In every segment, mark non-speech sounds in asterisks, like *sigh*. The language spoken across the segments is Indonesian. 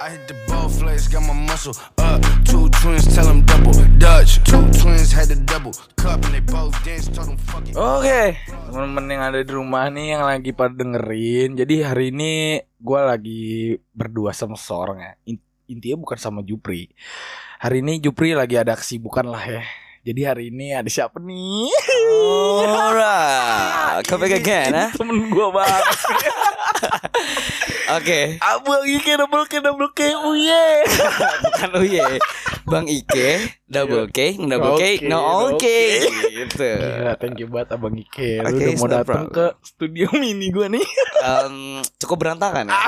I hit the ball flex, got my muscle up. Two twins, tell them double Dutch. Two twins had the double cup and they both dance, told them fuck it. Oke, teman-teman yang ada di rumah nih yang lagi pada dengerin. Jadi hari ini gue lagi berdua sama seorang ya. In- Intinya bukan sama Jupri. Hari ini Jupri lagi ada kesibukan lah ya. Jadi hari ini ada siapa nih? Alright, come back again, ha? *laughs* Temen gue banget. *laughs* Oke, Abang Ike double K double K uye. bukan Uye, Bang Ike, double K, double K, no oke. oke, gitu. Gila, thank you banget Abang Ike. Lu Oke, udah mau datang problem. ke studio *laughs* mini gue nih. Em, cukup berantakan ya, *laughs*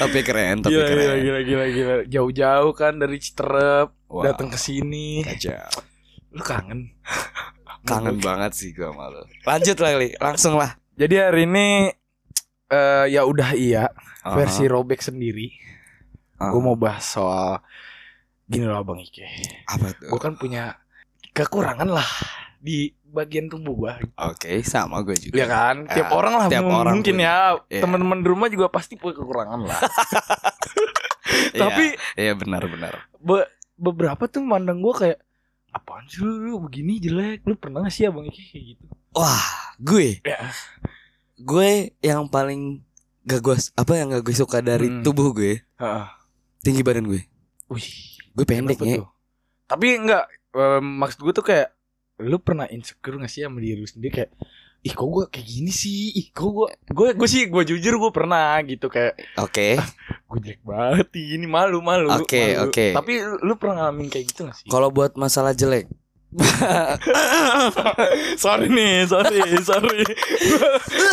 tapi keren, tapi Gila, gila, keren. gila, gila, gila. Jauh-jauh kan dari Citerep Wow. datang ke sini. Kacau. Lu kangen? Kangen banget sih gue sama lu. Lanjut lah, Li. langsung lah. Jadi hari ini eh ya udah iya Uh-huh. versi robek sendiri. Uh-huh. Gue mau bahas soal gini loh Bang Ike. apa tuh? Gue kan punya kekurangan lah di bagian tubuh gue. Oke, sama gue juga. Ya kan, tiap Ah, orang lah tiap m- orang mungkin ya Iya. teman-teman di rumah juga pasti punya kekurangan lah. *laughs* Iya, Tapi iya benar-benar. be- beberapa tuh mandang gue kayak apaan sih lu, lu begini jelek lu pernah gak sih abang Ike kayak gitu Wah, gue, ya gue yang paling gak gue apa yang gak gue suka dari Hmm. tubuh gue, Heeh. tinggi badan gue. wih Gue pendek ya. tapi enggak em, maksud gue tuh kayak lu pernah insecure gak sih sama diri lu sendiri kayak ih kok gue kayak gini sih ih kok gue gue gue sih gue jujur gue pernah gitu kayak Oke. gue jelek banget ini malu malu Oke, malu. oke. tapi lu pernah ngalamin kayak gitu gak sih Kalau buat masalah jelek, *laughs* sorry nih sorry sorry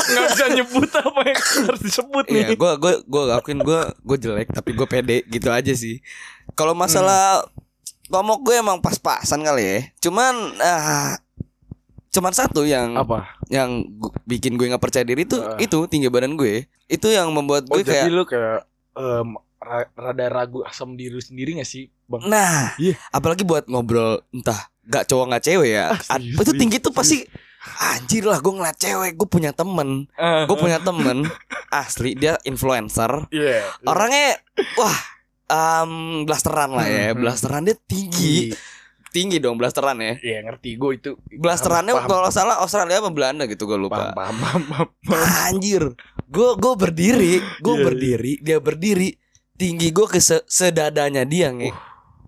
nggak bisa nyebut apa yang harus disebut nih Iya, gue gue gue akuin gue gue jelek tapi gue pede gitu aja sih. Kalau masalah ngomong gue emang pas-pasan kali ya. Cuman ah cuman satu yang apa yang gu- bikin gue nggak percaya diri itu Ah. itu tinggi badan gue. Itu yang membuat Oh gue jadi kayak lu kayak ra- rada ragu asam diri sendiri gak sih bang? nah, Iya. apalagi buat ngobrol entah gak cowok nggak cewek ya. Ah, serius, itu tinggi tuh pasti anjir lah gue ngeliat cewek, gue punya temen, gue punya temen asli dia influencer. Iya. orangnya wah um, blasteran lah ya Hmm. blasteran dia tinggi. Tinggi. Dong blasteran ya. Iya ngerti gue itu. blasterannya Paham, kalau salah Australia apa Belanda gitu gue paham, lupa paham, paham, paham, paham. anjir. Gue gue berdiri gue Iya, berdiri dia berdiri. Tinggi gue ke se- sedadanya dia nge.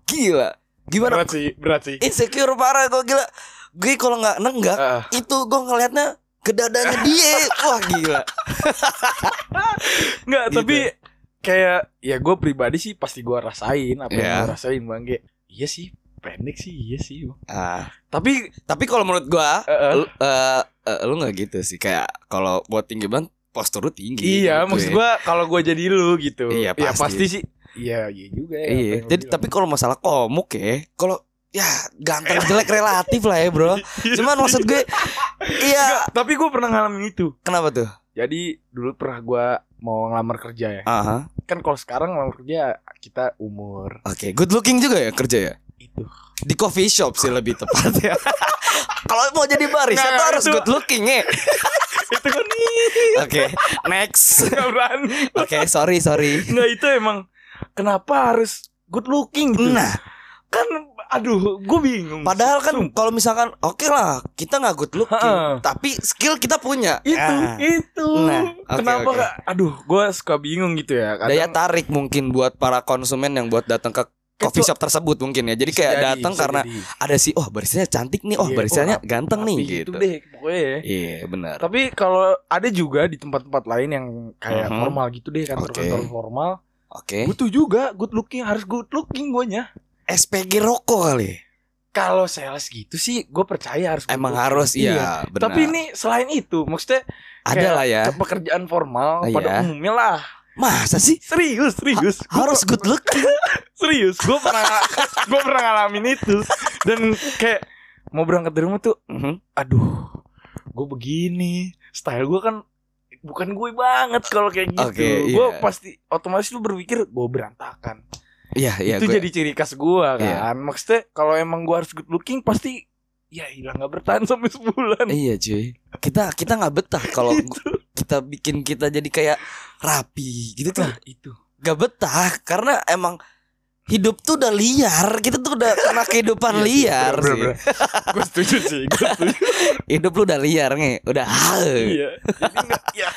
Gila gimana Berat sih, berat sih. insecure parah gue gila gue kalau nggak nenggak Ah, itu gue ngelihatnya ke dadanya dia *laughs* wah gila Enggak, Gitu. tapi kayak ya gue pribadi sih pasti gue rasain apa yang Iya. gue rasain bang Ge. Iya sih, pendek sih, iya sih. Bang. ah Tapi tapi kalau menurut gue eh, eh, lu, eh, eh, lu nggak gitu sih kayak kalau buat tinggi banget postur lu tinggi iya, gitu maksud ya. gue kalau gue jadi lu gitu. Iya, Ya, pasti. pasti sih. Iya, iya juga ya. iya jadi tapi kalau masalah komuk ya kalau ya ganteng jelek relatif lah ya bro *laughs* cuman maksud gue iya tapi gue pernah ngalamin itu. kenapa tuh Jadi dulu pernah gue mau ngelamar kerja ya. aha Kan kalau sekarang ngelamar kerja kita umur oke good looking juga ya kerja ya itu. di coffee shop sih lebih tepat ya *laughs* kalau mau jadi barista Nggak, tuh harus itu- good looking ya *laughs* itu kan nih. oke next Gak berani. oke sorry sorry Nggak itu emang kenapa harus good looking gitu. nah Kan aduh, gue bingung. Padahal kan kalau misalkan oke lah kita nggak good looking, Ha-ha. tapi skill kita punya. itu Ah. itu. Nah, oke, kenapa oke. nggak? Aduh, gue suka bingung gitu ya. Kadang- Daya tarik mungkin buat para konsumen yang buat datang ke coffee shop tersebut mungkin ya. Jadi kayak datang karena jadi. ada sih, oh barisnya cantik nih, oh Iya, barisnya rapi- ganteng nih rapi gitu. deh pokoknya ya. Iya benar. Tapi kalau ada juga di tempat-tempat lain yang kayak Mhm. formal gitu deh kantor-kantor Oke. formal Oke. butuh juga good looking harus good looking guanya. SPG rokok kali. Kalau sales gitu sih gue percaya harus Emang looking. harus iya, benar. Tapi ini selain itu maksudnya ada lah ya. ke pekerjaan formal Iya. pada umumnya lah. Masa sih Serius, serius. Gua harus good looking? *laughs* serius. Gue pernah *laughs* gue pernah ngalamin itu dan kayak mau berangkat dari rumah tuh, Mhm. aduh, gue begini, style gue kan bukan gue banget kalau kayak gitu. Oke, Gue iya. pasti otomatis lu berpikir gue berantakan. Iya iya itu gue. jadi ciri khas gue kan. Iya. Maksudnya kalau emang gue harus good looking pasti ya hilang nggak bertahan sampai sebulan. Iya cuy. Kita kita nggak betah kalau *laughs* kita bikin kita jadi kayak rapi gitu tuh. Nah, itu gak betah karena emang hidup tuh udah liar. Kita tuh udah kena kehidupan *laughs* liar sih. *laughs* Gue setuju sih. Gue setuju. Hidup lu udah liar nih, udah iya. Jadi enggak ya.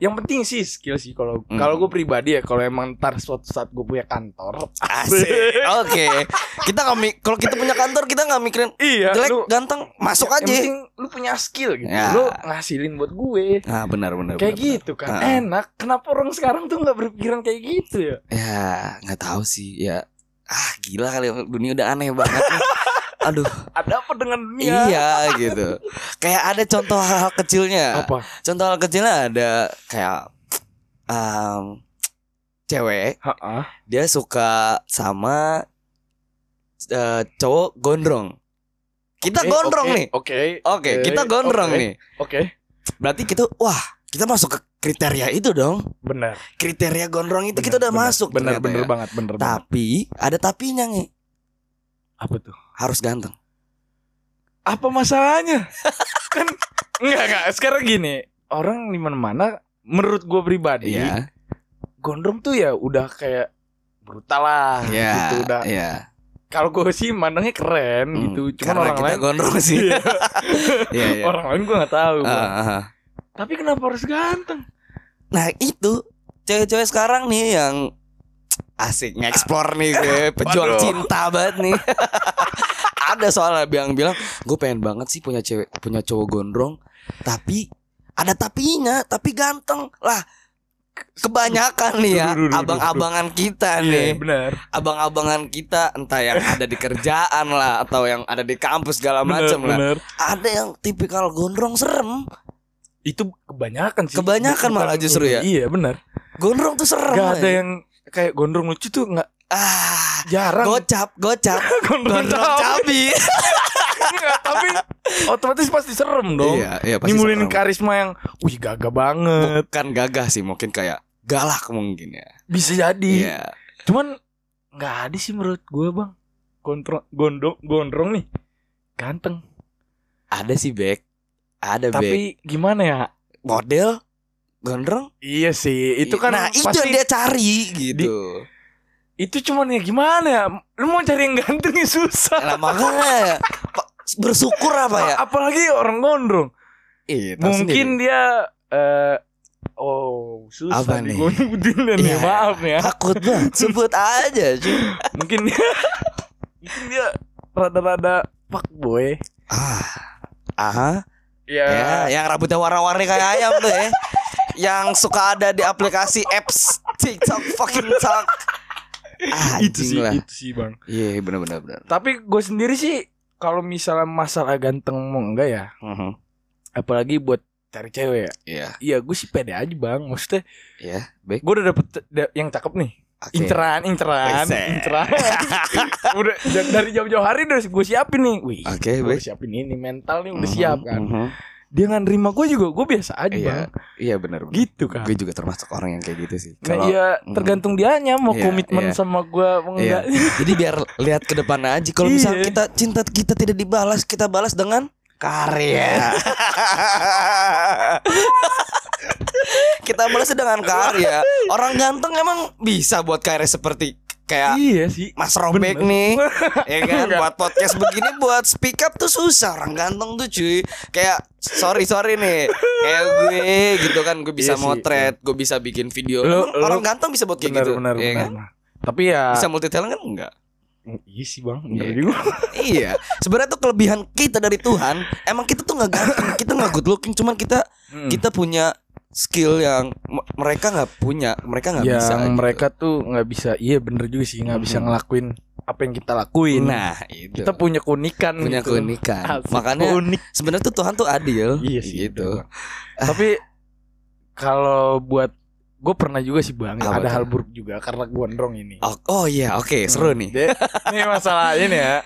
Yang penting sih skill sih kalau Hmm. kalau gue pribadi ya kalau emang ntar suatu saat gue punya kantor Asik. *laughs* Oke. Kita nggak mik kalau kita punya kantor kita nggak mikirin iya jelek, lu ganteng, masuk yang aja. penting lu punya skill gitu Ya. lu ngasilin buat gue Nah, benar benar. kayak benar, gitu kan Ah. enak kenapa orang sekarang tuh nggak berpikiran kayak gitu ya Ya, nggak tahu sih. Ya, ah gila kali dunia udah aneh banget. *laughs* Aduh, ada apa dengan dunia iya gitu. Kayak ada contoh hal-hal kecilnya. apa Contoh hal kecilnya ada kayak um, cewek Ha-ha. dia suka sama eh, cowok gondrong. Kita Oke, gondrong oke, nih. oke Oke, kita gondrong oke, nih. oke Berarti kita wah, kita masuk ke kriteria itu dong. benar Kriteria gondrong itu kita Benar, udah benar, masuk benar benar ya. banget benar banget Tapi ada tapinya nih. apa tuh Harus ganteng. apa masalahnya *laughs* kan enggak enggak sekarang gini orang di mana mana menurut gue pribadi Iya. gondrong tuh ya udah kayak brutal lah Iya. gitu udah Iya. kalau gue sih mandangnya keren Hmm, gitu cuman orang kita lain gondrong sih. Iya. *laughs* Iya, iya. orang lain gue nggak tahu. Ah, ah, ah. tapi kenapa harus ganteng Nah, itu cewek-cewek sekarang nih yang asik ngeksplor nih gue. *laughs* Pejuang Waduh. cinta banget nih. *laughs* ada soalnya bilang bilang gue pengen banget sih punya cewek punya cowok gondrong tapi ada tapinya tapi ganteng. Lah kebanyakan nih ya abang-abangan kita Iya, nih. benar. Abang-abangan kita entah yang ada di kerjaan lah atau yang ada di kampus segala macam lah. benar. Ada yang tipikal gondrong serem. Itu kebanyakan sih. Kebanyakan malah justru ya? iya benar. Gondrong tuh serem Gak ada ya. yang kayak gondrong lucu tuh nggak ah jarang. gocap gocap. *laughs* Gondrong gondrong cabi. *laughs* Enggak, tapi otomatis pasti serem dong. Iya iya nimbulin serem. karisma yang wih gagah banget. Bukan gagah sih mungkin kayak galak mungkin ya. Bisa jadi. Iya. Cuman nggak ada sih menurut gue bang. Gondrong gondrong gondrong nih. Ganteng. Ada sih Bek. Ada Bek. tapi gimana ya? Model gondrong? Iya sih itu kan nah itu yang dia cari gitu. Itu cuman ya gimana ya? Lu mau cari yang ganteng ya susah. Nah, makanya pa- bersyukur apa ya? Apalagi orang gondrong. Iya tahu mungkin sendiri. dia eh oh susah Apa nih? nih? Iya. maaf nih ya. takut banget sebut aja cuy. Mungkin dia mungkin dia rada-rada fuckboy ah ah. Ya, Ya, yang rambutnya warna-warni kayak ayam tuh ya. Yang suka ada di aplikasi apps TikTok fucking talk. Ah, *laughs* itu sih lah. itu sih bang Iya, benar-benar benar. tapi gue sendiri sih kalau misalnya masalah ganteng mau enggak ya Mhm. apalagi buat cari cewek ya Iya, iya gue sih pede aja bang maksudnya iya, baik. gue udah dapet da- yang cakep nih Oke. inceran inceran Wese. inceran *laughs* udah da- dari jauh-jauh hari udah gue siapin nih wih Oke, gue siapin ini mental nih udah Mhm, siap kan mhm. Dia nggak nerima gue juga gue biasa aja Iya, bang Iya, benar. gitu kan Gue juga termasuk orang yang kayak gitu sih. Nah, Kalau iya Mhm. tergantung dianya mau Iya, komitmen iya. sama gue Iya. enggak Jadi biar lihat ke depan aja. Kalau misalnya Iya. kita cinta kita tidak dibalas, kita balas dengan karya. *laughs* kita balas dengan karya. Orang ganteng emang bisa buat karya seperti kayak iya sih. Mas Robek Bener. nih Ya kan? Enggak. Buat podcast begini Buat speak up tuh susah. Orang ganteng tuh cuy Kayak Sorry sorry nih Kayak gue gitu kan. Gue bisa Iya motret Gue bisa bikin video. Lu- Emang Orang lu- ganteng bisa buat kayak benar gitu? benar Iya benar kan? tapi ya Bisa multi talent kan? Enggak iya sih bang benar Iya. juga *laughs* Iya Sebenarnya tuh kelebihan kita dari Tuhan Emang kita tuh nggak ganteng Kita nggak good looking Cuman kita Hmm. Kita punya skill yang mereka nggak punya mereka nggak yang bisa gitu. mereka tuh nggak bisa iya bener juga sih nggak bisa Mhm. ngelakuin apa yang kita lakuin nah itu kita punya keunikan punya gitu. keunikan Asik, makanya unik sebenarnya tuh Tuhan tuh adil Iya sih, gitu *laughs* tapi kalau buat gue pernah juga sih bang Apa ada hal buruk juga karena gondrong ini Oh, oh iya, oke, seru nih. Ini masalah ini ya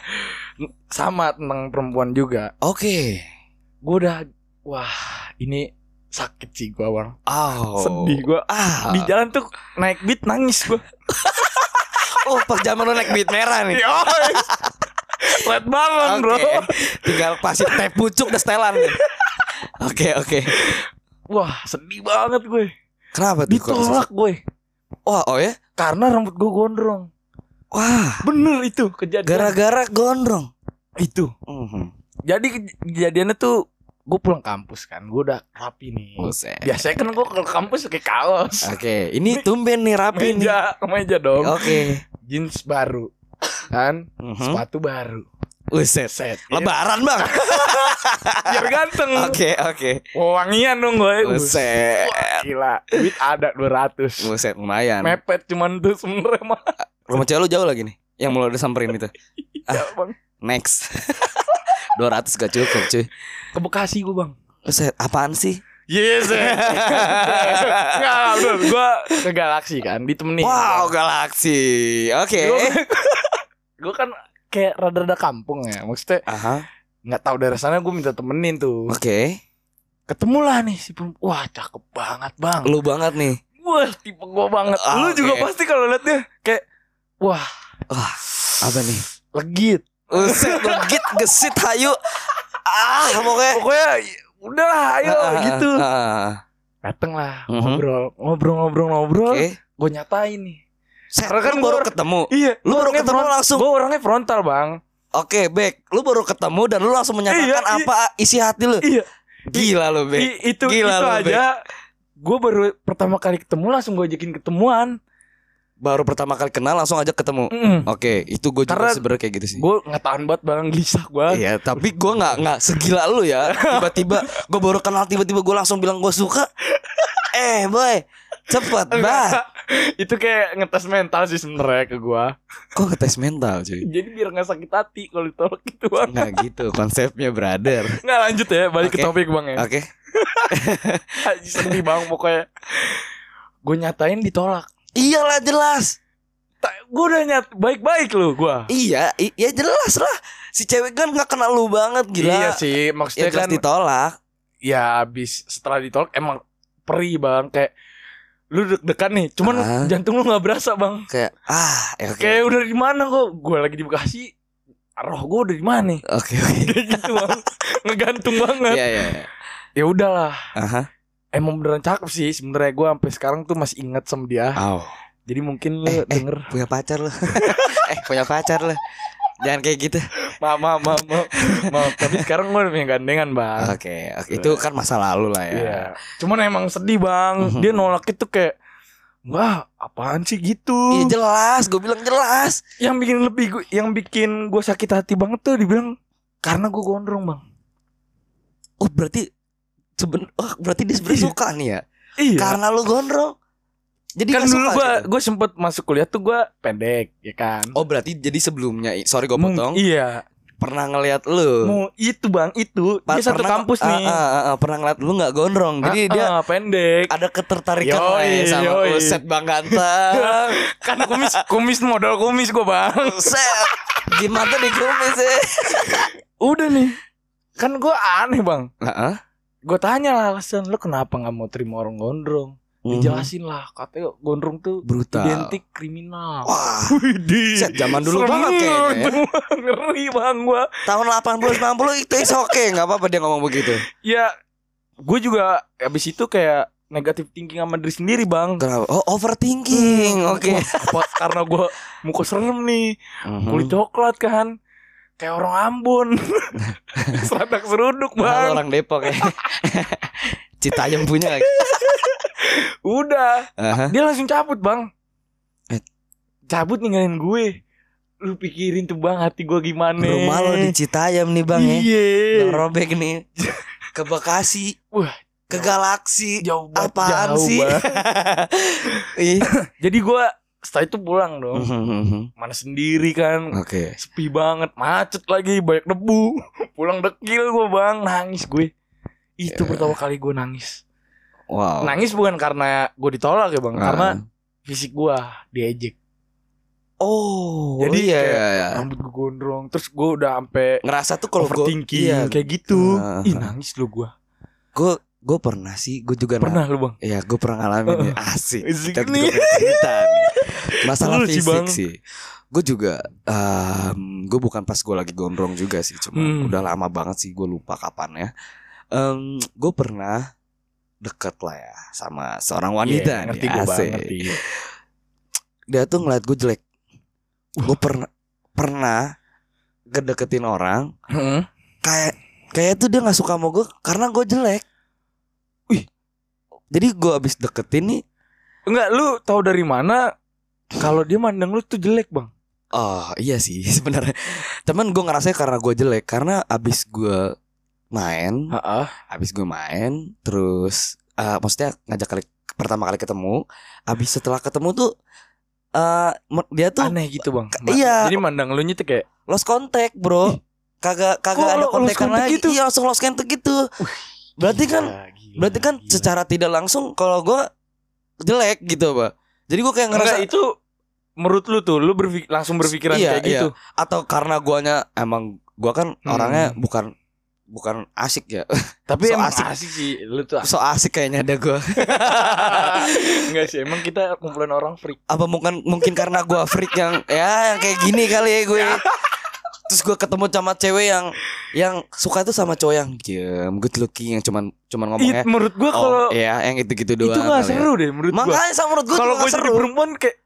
sama tentang perempuan juga Oke. gue udah wah ini sakit sih gue bang Oh. sedih gue Ah. di jalan tuh naik beat nangis gue *laughs* Oh, pas zaman lu naik beat merah nih. Red banget Oke. bro Tinggal pasti teh pucuk dan setelan. *laughs* Oke, oke. Wah sedih banget gue Kenapa tuh? Ditolak gue Wah, oh ya? karena rambut gue gondrong. Wah, Bener itu kejadian. gara-gara gondrong. itu. Mhm. Jadi kej- kejadiannya tuh gue pulang kampus kan, gue udah rapi nih. Buset. Biasanya kan gue ke kampus pakai kaos, Oke, ini tumben nih rapi nih. meja, meja dong, Oke. jeans baru, kan, Mhm. sepatu baru, Buset. set, Lebaran, Bang. *laughs* biar ganteng. Oke, oke. Wangian dong gue. Buset. Wah, gila, duit ada 200 Buset, lumayan. Mepet cuman tuh sebenernya mah. Rumah cewek lu jauh lagi nih. Yang mau lu samperin itu. *laughs* Ya, bang. Next. *laughs* 200 gak cukup, cuy. Ke Bekasi gue bang. Buset, apaan sih? Yes. Enggak, bener. Gue ke Galaksi kan, ditemenin. Wow, galaksi. Oke. Gue kan kayak rada-rada kampung ya. Maksudnya Aha. nggak tahu dari sana gue minta temenin tuh. Oke. Ketemu lah nih si perempuan. Wah, cakep banget bang. Lu banget nih. Wah, tipe gue banget. Ah, Lu oke. juga pasti kalau liat dia kayak wah, Apa nih? legit. Buset, legit gesit hayu. Ah, pokoknya. Pokoknya udahlah, ayo Ah, ah, gitu. ah, ah. Dateng lah, Mhm. ngobrol, ngobrol, ngobrol, ngobrol. Oke. Gue nyatain nih. Set, kan lu baru ketemu. Iya, Lu baru ketemu langsung. Gue orangnya frontal bang. Oke, Bek. Lu baru ketemu dan lu langsung menyatakan Iya, iya. apa isi hati lu. Iya. Gila lu, Bek. I- itu Gila itu lu, aja. Gue baru pertama kali ketemu langsung gue ajakin ketemuan. Baru pertama kali kenal langsung aja ketemu. Oke, itu gue juga Karena sebenarnya kayak gitu sih. Gue nggak tahan banget bang, gelisah gue. Iya, tapi gue nggak nggak segila lu ya. *laughs* Tiba-tiba gue baru kenal, tiba-tiba gue langsung bilang gue suka. Eh, boy, cepet banget. itu kayak ngetes mental sih sebenarnya ke gue. Kok ngetes mental cuy? Jadi biar nggak sakit hati kalau ditolak gitu. Nggak gitu konsepnya, brother. Nggak lanjut ya, balik ke Oke. topik bang ya. Oke. *laughs* Haji sedih bang pokoknya. Gue nyatain ditolak. Iyalah jelas. Gue udah nyat baik-baik loh gue. Iya, ya jelas lah. Si cewek kan nggak kenal lu banget gila. Iya sih, Ya maksudnya jelas kan ditolak. ya habis setelah ditolak emang perih bang kayak lu deg-degan nih, cuman Ah. jantung lu nggak berasa bang. Kayak ah, ya oke. Kayak udah di mana kok? Gue lagi di Bekasi. Roh gue udah di mana nih? Oke, oke. *laughs* Kayak gitu bang, ngegantung banget. Iya, iya. Ya udahlah, Aha. emang beneran cakep sih. Sebenarnya gue sampai sekarang tuh masih ingat sama dia. Au. Jadi mungkin lu Eh, eh. denger. Punya pacar lu. *laughs* eh, punya pacar lu. Jangan kayak gitu. Maaf, maaf, maaf, maaf. Maaf, Tapi sekarang gue udah punya gandengan bang. Oke, oke. Itu kan masa lalu lah ya. Iya. Cuman emang sedih bang. Mhm. Dia nolak itu kayak, wah apaan sih gitu? Iya jelas, gue bilang jelas. yang bikin lebih gu- yang bikin gue sakit hati banget tuh dibilang karena gue gondrong bang. Oh berarti seben oh, berarti dia sebenarnya Iya. suka nih ya. Iya. Karena lu gondrong. Jadi kan dulu suka gue gitu? gue sempet masuk kuliah tuh gue pendek ya kan. Oh berarti jadi sebelumnya sorry gue Mung- potong Iya. Pernah ngelihat lu. Mau itu bang itu Pa- dia satu pernah- kampus ah, nih. ah, ah, ah, pernah ngeliat lu nggak gondrong. Jadi Ah, dia ah, pendek. ada ketertarikan Yoi, ya sama yoi. Uset Bang Ganteng. *laughs* kan kumis kumis modal kumis gue bang. Uset. Gimana di kumis ya? *laughs* Udah nih. Kan gue aneh bang. Heeh. Gue tanya lah alasan lu kenapa nggak mau terima orang gondrong. Dijelasin lah katanya gondrong tuh. Brutal. identik kriminal. Wah, set zaman dulu Serem banget kayaknya. ya. *laughs* Ngeri bang gua. Tahun 80 90 itu is oke, nggak apa-apa dia ngomong begitu. Ya, gue juga habis itu kayak negatif thinking sama diri sendiri bang. Kenapa? Oh, overthinking. Oke. Wah, apa *laughs* karena gue muka serem nih, Mhm. kulit coklat kan, kayak orang Ambon, *laughs* seradak seruduk bang. orang Depok ya. Citayam punya lagi. Udah, Aha. dia langsung cabut bang. Eh. Cabut ninggalin gue. Lu pikirin tuh bang hati gue gimana? Rumah lo di Citayam nih bang ya. Iya. Robek nih. Ke Bekasi. Wah, Ke Galaksi. jauh banget. Apaan jauh, sih? *laughs* Jadi gue setelah itu pulang dong. Mhm. Mana sendiri kan. Oke. Sepi banget, macet lagi, banyak debu. *laughs* Pulang dekil gue bang, nangis gue. Itu Ya. pertama kali gue nangis. Wow. Nangis bukan karena gue ditolak ya bang, Ah. karena fisik gue diejek. Oh, Jadi iya, kayak iya, iya. Rambut gue gondrong, terus gue udah sampai ngerasa tuh kalau overthinking iya, kayak gitu. Ah. Ih nangis lu gue. gue gue pernah sih, gue juga na- Pernah lu bang? Iya, gue pernah ngalamin nih. *laughs* Asik. Asik Kita nih. juga cerita nih. *laughs* Masalah sih, fisik Bang. sih. Gue juga, gue bukan pas gue lagi gondrong juga sih, cuma Hmm. udah lama banget sih, gue lupa kapan ya. gue pernah deket lah ya sama seorang wanita Iya, nih, ngerti gue bang, asik. ngerti. dia tuh ngeliat gue jelek. Gue pernah pernah kedeketin orang Heeh. kayak kayak tuh dia nggak suka sama gue karena gue jelek. Wih. Jadi gue abis deketin nih. Enggak, lu tahu dari mana kalau dia mandang lu tuh jelek, Bang? Oh iya sih *laughs* sebenarnya. Temen gue ngerasa karena gue jelek karena abis gue main, Heeh. abis gue main, terus eh maksudnya ngajak kali pertama kali ketemu, abis setelah ketemu tuh me- dia tuh Aneh gitu, Bang. Ma- iya. Jadi mandang lu nya tuh kayak lost contact bro kagak kagak Kok ada kontekan contact lagi gitu? iya langsung lost contact gitu berarti kan Gila, gila, berarti kan gila. secara tidak langsung kalau gue jelek gitu pak jadi gue kayak ngerasa Enggak, itu menurut lu tuh lu berpik- langsung berpikiran Iya, kayak iya. gitu. atau karena guanya emang gua kan Hmm. orangnya bukan bukan asik ya *laughs* Tapi So emang asik. asik. sih lu tuh. so asik kayaknya ada gue *laughs* Enggak sih, emang kita kumpulan orang freak. apa mungkin mungkin karena gua freak yang ya yang kayak gini kali ya gue terus gue ketemu sama cewek yang yang suka tuh sama cowok yang diem good looking yang cuman cuman ngomongnya It, menurut gua kalau oh iya yang itu gitu doang itu gak ya. seru deh menurut gua. makanya sama menurut gue Kalau gua jadi seru perempuan kayak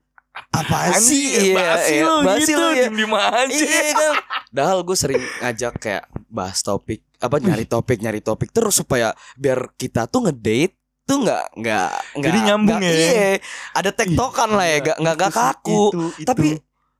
apa sih iya basi iya, lu basi gitu, ya diem-diem aja. iya kan Dahal gue sering ngajak kayak bahas topik apa nyari topik nyari topik terus supaya biar kita tuh ngedate tuh nggak nggak nggak Jadi nyambung nggak- ya? iya ada tektokan lah ya nggak nggak nggak kaku itu, itu. tapi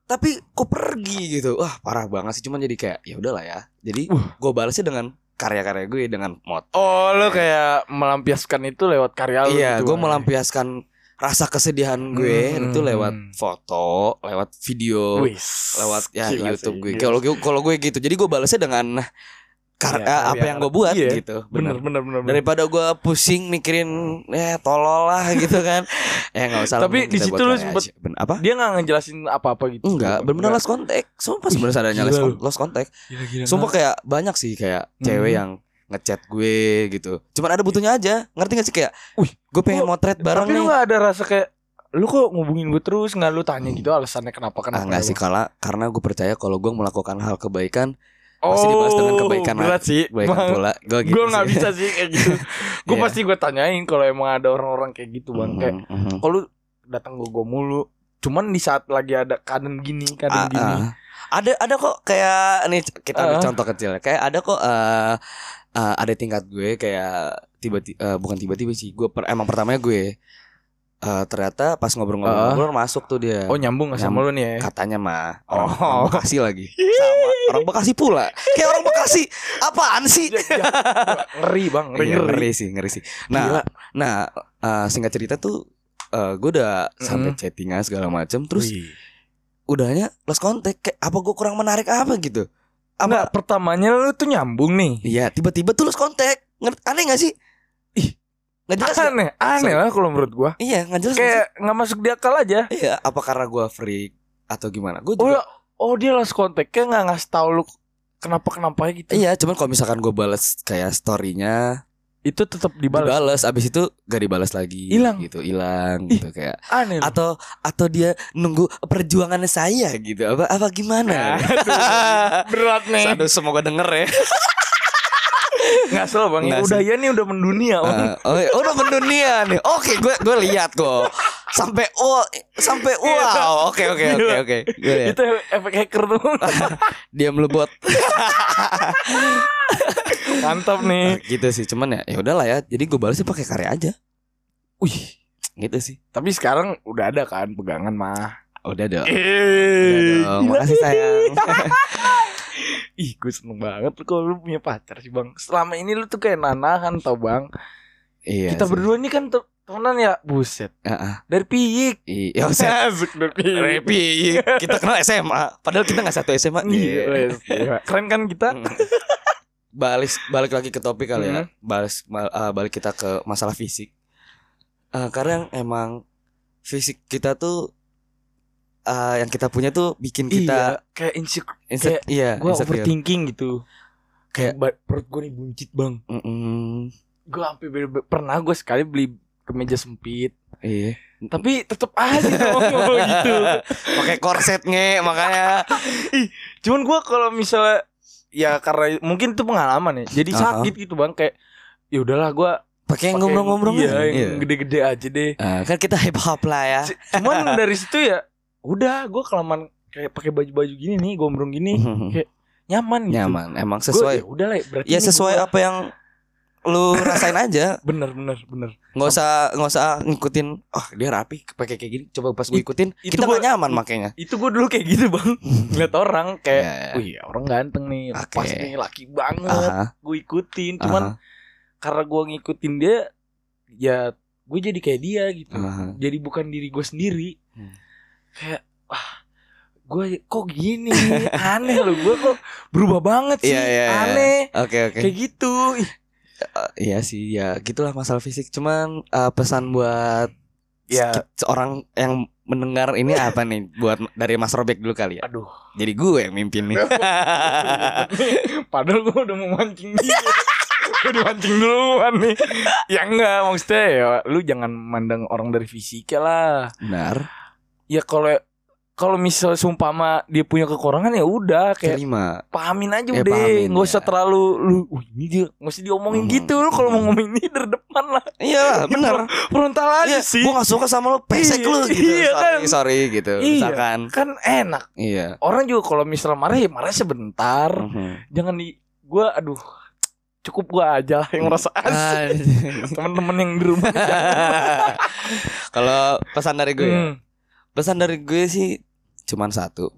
tapi kok pergi gitu wah parah banget sih cuman jadi kayak ya udahlah ya jadi Wah. gue balasnya dengan karya-karya gue dengan mod Oh lo kayak melampiaskan itu lewat karya lu iya gitu, gue Bang. melampiaskan rasa kesedihan gue Hmm, itu lewat foto lewat video Wis. lewat ya Gila YouTube sih, gue. Kalau gue kalau gue gitu. Jadi gue balasnya dengan kar- Iya, eh, apa karya- yang gue buat iya. gitu. bener Bener. bener bener. bener. Daripada gue pusing mikirin ya tolol lah *laughs* gitu kan. ya nggak usah. Tapi di situ lu sempet- apa? Dia nggak ngejelasin apa-apa gitu. Enggak, benar-benar lost contact. Sumpah sebenarnya adanya gila lost, gila, Sumpah kayak banyak sih kayak Hmm. cewek yang ngechat gue gitu. Cuman ada butuhnya aja. Ngerti gak sih kayak, Wih, gue pengen kok- motret bareng Tapi nih. lu gak ada rasa kayak lu kok ngubungin gue terus nggak lu tanya gitu alasannya kenapa Ah, kenapa enggak sih Bang? kala karena gue percaya kalau gue melakukan hal kebaikan pasti dibahas dengan kebaikan lah. berat sih kebaikan Bang. pula. Gue gitu sih. bisa sih kayak gitu *laughs* gue Iya. pasti gue tanyain kalau emang ada orang-orang kayak gitu bang kayak Mhm, mhm. kalau datang gue gue mulu cuman di saat lagi ada keadaan gini keadaan Ah, gini ah. Ada ada kok kayak nih kita Ah. contoh kecil ya. Kayak ada kok eh eh, ada tingkat gue kayak tiba-tiba bukan tiba-tiba sih. Gue per- emang pertamanya gue eh ternyata pas ngobrol-ngobrol masuk tuh dia. oh nyambung nggak sama lu nih ya Katanya mah orang, Oh. orang Bekasi lagi. Sama orang Bekasi pula. Kayak orang Bekasi. Apaan sih? Ya, ya, ngeri bang ngeri, Iya, ngeri. sih, ngeri sih. Nah, Gila. nah eh, singkat cerita tuh eh, gue udah sampai Mm. chattingan segala macam terus Wih. udahnya lost contact kayak apa gue kurang menarik apa gitu Enggak, pertamanya lu tuh nyambung nih iya tiba-tiba tuh lost contact Ngerti- aneh gak sih Ih. Nggak jelas aneh aneh lah kalau menurut gua. Iya nggak jelas. Kayak nggak masuk di akal aja. Iya apa karena gue freak atau gimana? Gue oh juga ya oh dia lost kayak nggak ngasih tahu lu kenapa kenapa gitu. Iya cuman kalau misalkan gue balas kayak storynya itu tetap dibalas dibalas abis itu gak dibalas lagi. Hilang. gitu hilang gitu kayak aneh loh. atau atau dia nunggu perjuangannya saya gitu. Apa apa gimana? *laughs* Berat nih. Aduh semoga denger ya *laughs* nggak salah bang Nggak udah ya nih udah mendunia Bang. Eh, oh, oh udah mendunia nih. Oke, gue gue lihat kok. Sampai oh sampai wow. Oke oke oke Gila. oke. Itu efek hacker tuh *laughs* Dia melebot. *laughs* mantap nih gitu sih. Cuman ya ya udahlah ya. Jadi gue balasnya pakai karya aja. wih Gitu sih. tapi sekarang udah ada kan pegangan mah Udah dong. Udah eh dong. Makasih sayang. *laughs* *laughs* ih gue seneng banget lu kalau lu punya pacar sih bang selama ini lu tuh kayak nanahan tau bang iya. kita sih. berdua ini kan te- temenan ya buset Heeh. dari piyik Iya. *laughs* Asik dari piyik Repi, kita kenal SMA. Padahal kita nggak satu SMA. Iya, gila. keren kan kita Hmm. balik balik lagi ke topik kali ya Hmm. balik mal- eh, balik kita ke masalah fisik Eh, karena emang fisik kita tuh eh, yang kita punya tuh bikin kita iya kayak insecure inse- kayak iya gue overthinking gitu. Kayak- perut gue nih buncit bang. Mm-mm. gue sampai bener- pernah gue sekali beli kemeja sempit. Iya. Tapi tetep aja ngomong gitu. *laughs* Pakai korset nge makanya. Cuman gue kalau misalnya ya karena mungkin itu pengalaman ya. Jadi Uh-uh. sakit gitu bang kayak ya udahlah gue pakai yang ngomong-ngomong iya yang gede-gede aja deh. Ah, kan kita hip hop lah ya. Cuman dari situ ya udah gue kelamaan kayak pakai baju-baju gini nih gombrong gini *laughs* kayak nyaman gitu Nyaman, emang Gua, sesuai. ya udah lah berarti Ya sesuai gua- apa yang lu *laughs* rasain aja. bener bener bener nggak usah nggak usah ngikutin oh dia rapi pakai kayak gini coba pas gue It- ikutin itu kita gua- nggak nyaman makanya itu gue dulu kayak gitu bang *laughs* ngeliat orang kayak Ya, ya. wih orang ganteng nih Oke. pas nih laki banget Aha, gue ikutin cuman aha, karena gue ngikutin dia ya gue jadi kayak dia gitu aha. jadi bukan diri gue sendiri Hmm. kayak wah gue kok gini? Aneh loh gue kok berubah banget sih. Iya, iya, iya. aneh. Oke oke. Kayak gitu. Eh, iya sih ya gitulah masalah fisik. Cuman eh, pesan buat ya. ki- seorang yang mendengar ini apa nih? Buat dari Mas Robek dulu kali ya. Aduh. Jadi gue yang mimpin nih. *laughs* Padahal gue udah mau mancing dia. Gue udah mancing duluan nih. Ya enggak maksudnya ya lu jangan mandang orang dari fisiknya lah. Benar. Ya kalau kalau misal sumpama dia punya kekurangan ya udah kayak terima. pahamin aja Ya, udah pahamin, nggak usah ya. terlalu lu "Wih, ini dia nggak usah diomongin Hmm. gitu lu kalau mau ngomongin ini dari depan lah. Iya benar. frontal aja Iya, sih. gue gak suka sama lo pesek Iya, lu gitu. iya sorry kan. sorry gitu Iya. misalkan. kan enak. Iya. Orang juga kalau misal marah ya marah sebentar. Mhm. jangan di gua aduh cukup gua aja lah yang merasa asik. Ah, *laughs* temen-temen yang di rumah. *laughs* Kalau pesan dari gue ya, Hmm. pesan dari gue sih cuman satu,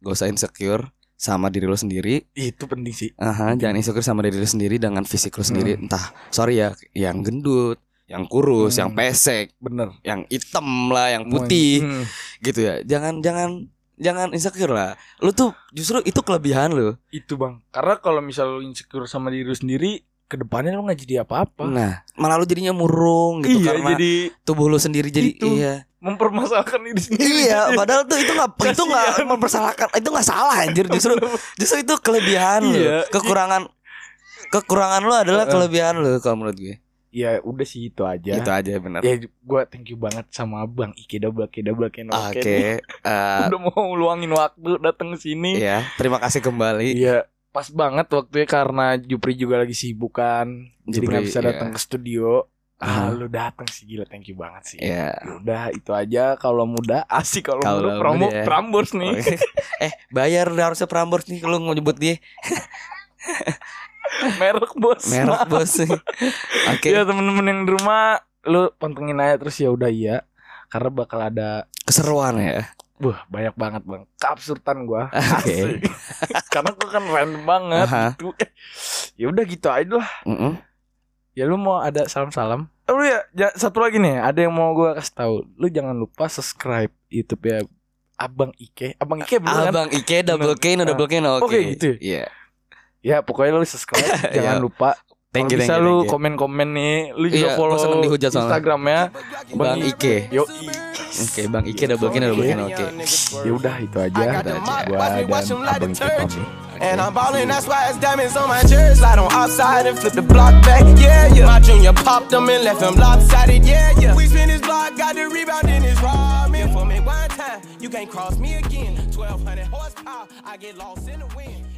gak usah insecure sama diri lo sendiri. itu penting sih Aha, jangan insecure sama diri lo sendiri dengan fisik lo sendiri. Hmm. Entah, sorry ya, yang gendut, yang kurus, yang Hmm. pesek, bener yang hitam lah, yang putih, Hmm. gitu ya. Jangan, jangan, jangan insecure lah. Lo tuh justru itu kelebihan lo. itu bang karena kalau misal lu insecure sama diri lu sendiri ke depannya lu nggak jadi apa-apa Nah, malah lo jadinya murung gitu iya karena jadi tubuh lo sendiri jadi Itu. iya. Mempermasalahkan diri sendiri Iya, *laughs* padahal tuh itu nggak itu nggak mempersalahkan, itu nggak salah anjir justru *laughs* justru itu kelebihan lu. Iya. Kekurangan kekurangan lu adalah kelebihan lu kalau menurut gue. ya udah sih itu aja Itu aja benar. ya gue thank you banget sama bang Ike double K double Oke. K nih. eh, *laughs* udah mau luangin waktu datang ke sini ya, terima kasih kembali. Iya pas banget waktunya karena Jupri juga lagi sibuk kan jadi nggak bisa iya. datang ke studio ah lu datang sih gila thank you banget sih Ya. Ya udah itu aja kalau muda *laughs* asik kalau muda promo muda ya. Prambors nih Oke. *laughs* eh, bayar udah harusnya Prambors nih kalau mau nyebut dia. *laughs* merek bos Merek bos. Oke. ya temen-temen yang di rumah lu pantengin aja terus ya udah iya karena bakal ada Keseruan ya. Wah banyak banget bang Keabsurdan gua Oke. Asik. Karena gua kan random banget Aha. gitu. Ya udah gitu aja lah Mm-mm. Ya lu mau ada salam-salam Oh lu ya satu lagi nih Ada yang mau gua kasih tahu Lu jangan lupa subscribe Youtube ya Abang Ike Abang Ike bener kan? Abang Ike double K no double K no oke. Oke, gitu. Iya. Ya pokoknya lu subscribe *laughs* Jangan Iya. lupa Thank you, bisa thank you, lu thank you. komen-komen nih Lu juga Iya, follow seneng dihujat soalnya. Instagramnya Bang Ike. Yo Oke, Bang Ike no double K no oke. Ya udah itu aja Udah mop, Gua dan Abang Ike pamit And I'm ballin', that's why it's diamonds on my jersey. Slide on outside and flip the block back, yeah, yeah. My junior popped them and left him lopsided, yeah, yeah. We spin his block, got the rebound in his ramen. For me one time, you can't cross me again. 1200 horsepower, I get lost in the wind.